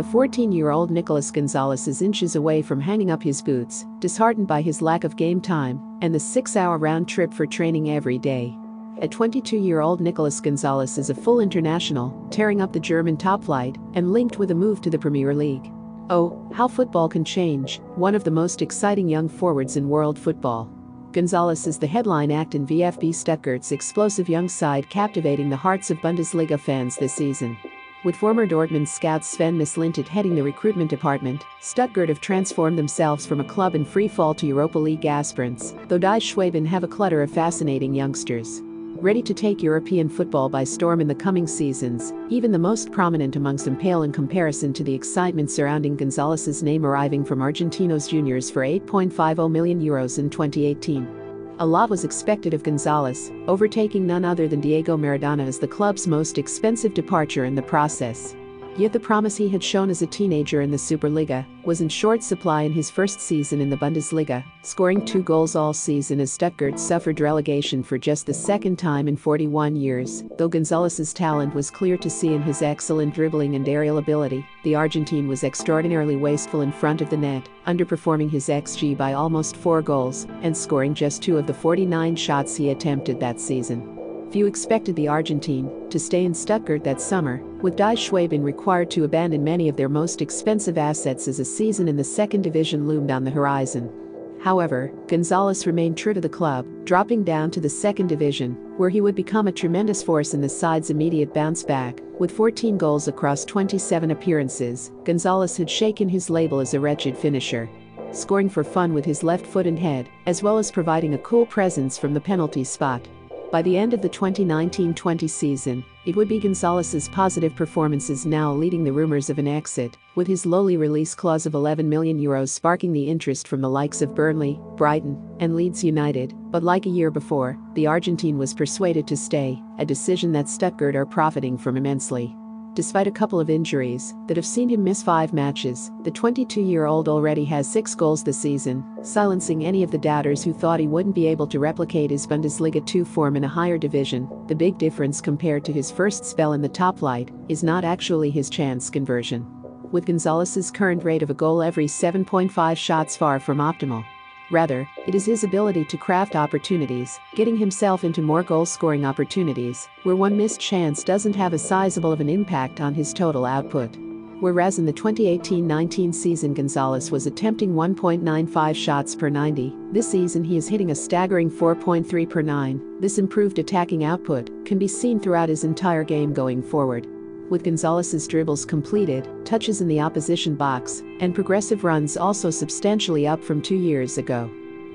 the 14 year old Nicolas Gonzalez is inches away from hanging up his boots, disheartened by his lack of game time and the six hour round trip for training every day. At 22 year old Nicolas Gonzalez is a full international, tearing up the German top flight and linked with a move to the Premier League. Oh, how football can change, one of the most exciting young forwards in world football. Gonzalez is the headline act in VfB Stuttgart's explosive young side captivating the hearts of Bundesliga fans this season. With former Dortmund scout Sven Mislintat heading the recruitment department, Stuttgart have transformed themselves from a club in free fall to Europa League aspirants, though Die Schwaben have a clutter of fascinating youngsters. Ready to take European football by storm in the coming seasons, even the most prominent amongst them pale in comparison to the excitement surrounding Gonzalez's name arriving from Argentinos Juniors for 8.50 million euros in 2018. A lot was expected of Gonzalez, overtaking none other than Diego Maradona as the club's most expensive departure in the process. Yet the promise he had shown as a teenager in the Superliga was in short supply in his first season in the Bundesliga, scoring two goals all season as Stuttgart suffered relegation for just the second time in 41 years. Though Gonzalez's talent was clear to see in his excellent dribbling and aerial ability, the Argentine was extraordinarily wasteful in front of the net, underperforming his XG by almost four goals and scoring just two of the 49 shots he attempted that season. Few expected the Argentine to stay in Stuttgart that summer, with Die Schwaben required to abandon many of their most expensive assets as a season in the second division loomed on the horizon. However, Gonzalez remained true to the club, dropping down to the second division, where he would become a tremendous force in the side's immediate bounce back. With 14 goals across 27 appearances, Gonzalez had shaken his label as a wretched finisher. Scoring for fun with his left foot and head, as well as providing a cool presence from the penalty spot. By the end of the 2019-20 season, it would be Gonzalez's positive performances now leading the rumors of an exit, with his lowly release clause of 11 million euros sparking the interest from the likes of Burnley, Brighton, and Leeds United, but like a year before, the Argentine was persuaded to stay, a decision that Stuttgart are profiting from immensely. Despite a couple of injuries that have seen him miss five matches, the 22 year old already has six goals this season, silencing any of the doubters who thought he wouldn't be able to replicate his Bundesliga 2 form in a higher division. The big difference compared to his first spell in the top flight is not actually his chance conversion. With Gonzalez's current rate of a goal every 7.5 shots far from optimal. Rather, it is his ability to craft opportunities, getting himself into more goal scoring opportunities, where one missed chance doesn't have a sizable of an impact on his total output. Whereas in the 2018 19 season, Gonzalez was attempting 1.95 shots per 90, this season he is hitting a staggering 4.3 per 9. This improved attacking output can be seen throughout his entire game going forward with Gonzalez's dribbles completed, touches in the opposition box, and progressive runs also substantially up from two years ago.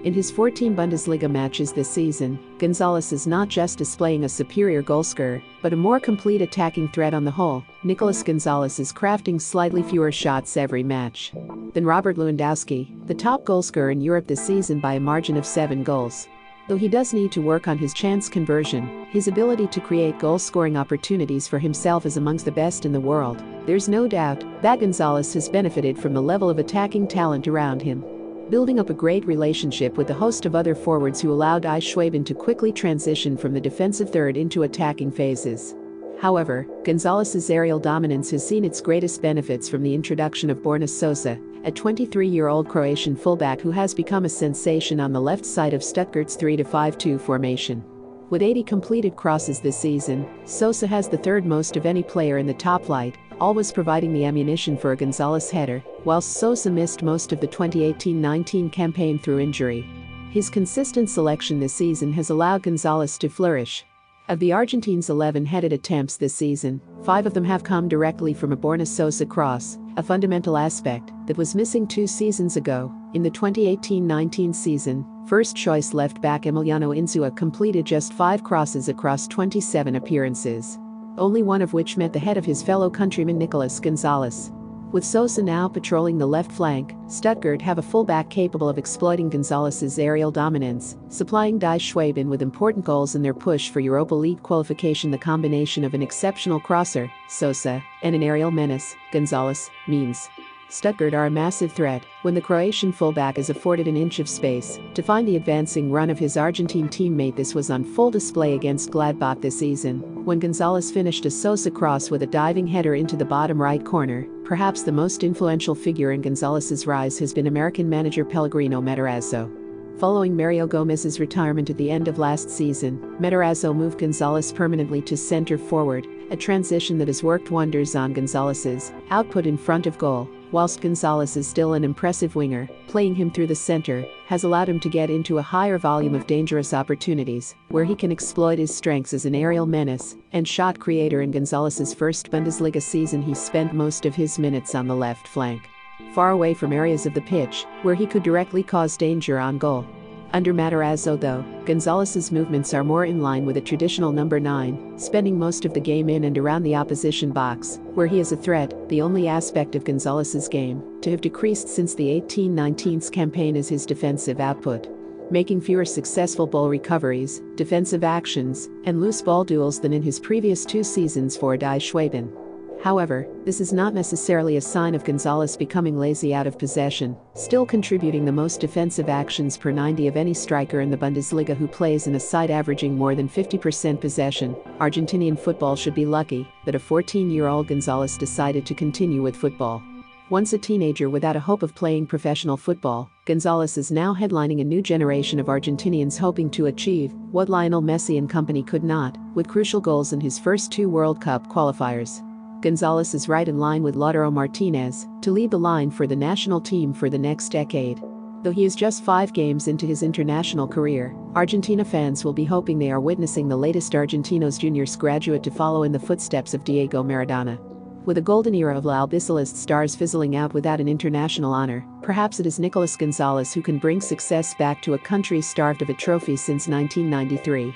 In his 14 Bundesliga matches this season, Gonzalez is not just displaying a superior goalscorer, but a more complete attacking threat on the whole. Nicolas Gonzalez is crafting slightly fewer shots every match than Robert Lewandowski, the top goalscorer in Europe this season by a margin of 7 goals. Though he does need to work on his chance conversion, his ability to create goal scoring opportunities for himself is amongst the best in the world. There's no doubt that Gonzalez has benefited from the level of attacking talent around him. Building up a great relationship with a host of other forwards who allowed Die Schwaben to quickly transition from the defensive third into attacking phases. However, Gonzalez's aerial dominance has seen its greatest benefits from the introduction of Borna Sosa, a 23 year old Croatian fullback who has become a sensation on the left side of Stuttgart's 3 5 2 formation. With 80 completed crosses this season, Sosa has the third most of any player in the top flight, always providing the ammunition for a Gonzalez header, whilst Sosa missed most of the 2018 19 campaign through injury. His consistent selection this season has allowed Gonzalez to flourish, of the Argentine's 11 headed attempts this season, five of them have come directly from a Borna Sosa cross, a fundamental aspect that was missing two seasons ago. In the 2018 19 season, first choice left back Emiliano Insua completed just five crosses across 27 appearances, only one of which met the head of his fellow countryman Nicolas Gonzalez. With Sosa now patrolling the left flank, Stuttgart have a fullback capable of exploiting Gonzalez's aerial dominance, supplying Die Schwaben with important goals in their push for Europa League qualification. The combination of an exceptional crosser, Sosa, and an aerial menace, Gonzalez, means Stuttgart are a massive threat when the Croatian fullback is afforded an inch of space to find the advancing run of his Argentine teammate. This was on full display against Gladbach this season when Gonzalez finished a Sosa cross with a diving header into the bottom right corner. Perhaps the most influential figure in Gonzalez's rise has been American manager Pellegrino Matarazzo. Following Mario Gomez's retirement at the end of last season, Matarazzo moved Gonzalez permanently to center forward, a transition that has worked wonders on Gonzalez's output in front of goal. Whilst Gonzalez is still an impressive winger, playing him through the center has allowed him to get into a higher volume of dangerous opportunities, where he can exploit his strengths as an aerial menace and shot creator in Gonzalez's first Bundesliga season he spent most of his minutes on the left flank. Far away from areas of the pitch where he could directly cause danger on goal. Under Matarazzo though, Gonzalez's movements are more in line with a traditional number 9, spending most of the game in and around the opposition box, where he is a threat, the only aspect of Gonzalez's game to have decreased since the 18-19 campaign is his defensive output. Making fewer successful ball recoveries, defensive actions, and loose ball duels than in his previous two seasons for Die Schwaben. However, this is not necessarily a sign of Gonzalez becoming lazy out of possession, still contributing the most defensive actions per 90 of any striker in the Bundesliga who plays in a side averaging more than 50% possession. Argentinian football should be lucky that a 14 year old Gonzalez decided to continue with football. Once a teenager without a hope of playing professional football, Gonzalez is now headlining a new generation of Argentinians hoping to achieve what Lionel Messi and company could not, with crucial goals in his first two World Cup qualifiers. Gonzalez is right in line with Lautaro Martinez to lead the line for the national team for the next decade. Though he is just five games into his international career, Argentina fans will be hoping they are witnessing the latest Argentinos Juniors graduate to follow in the footsteps of Diego Maradona. With a golden era of La Albiceleste stars fizzling out without an international honor, perhaps it is Nicolas Gonzalez who can bring success back to a country starved of a trophy since 1993.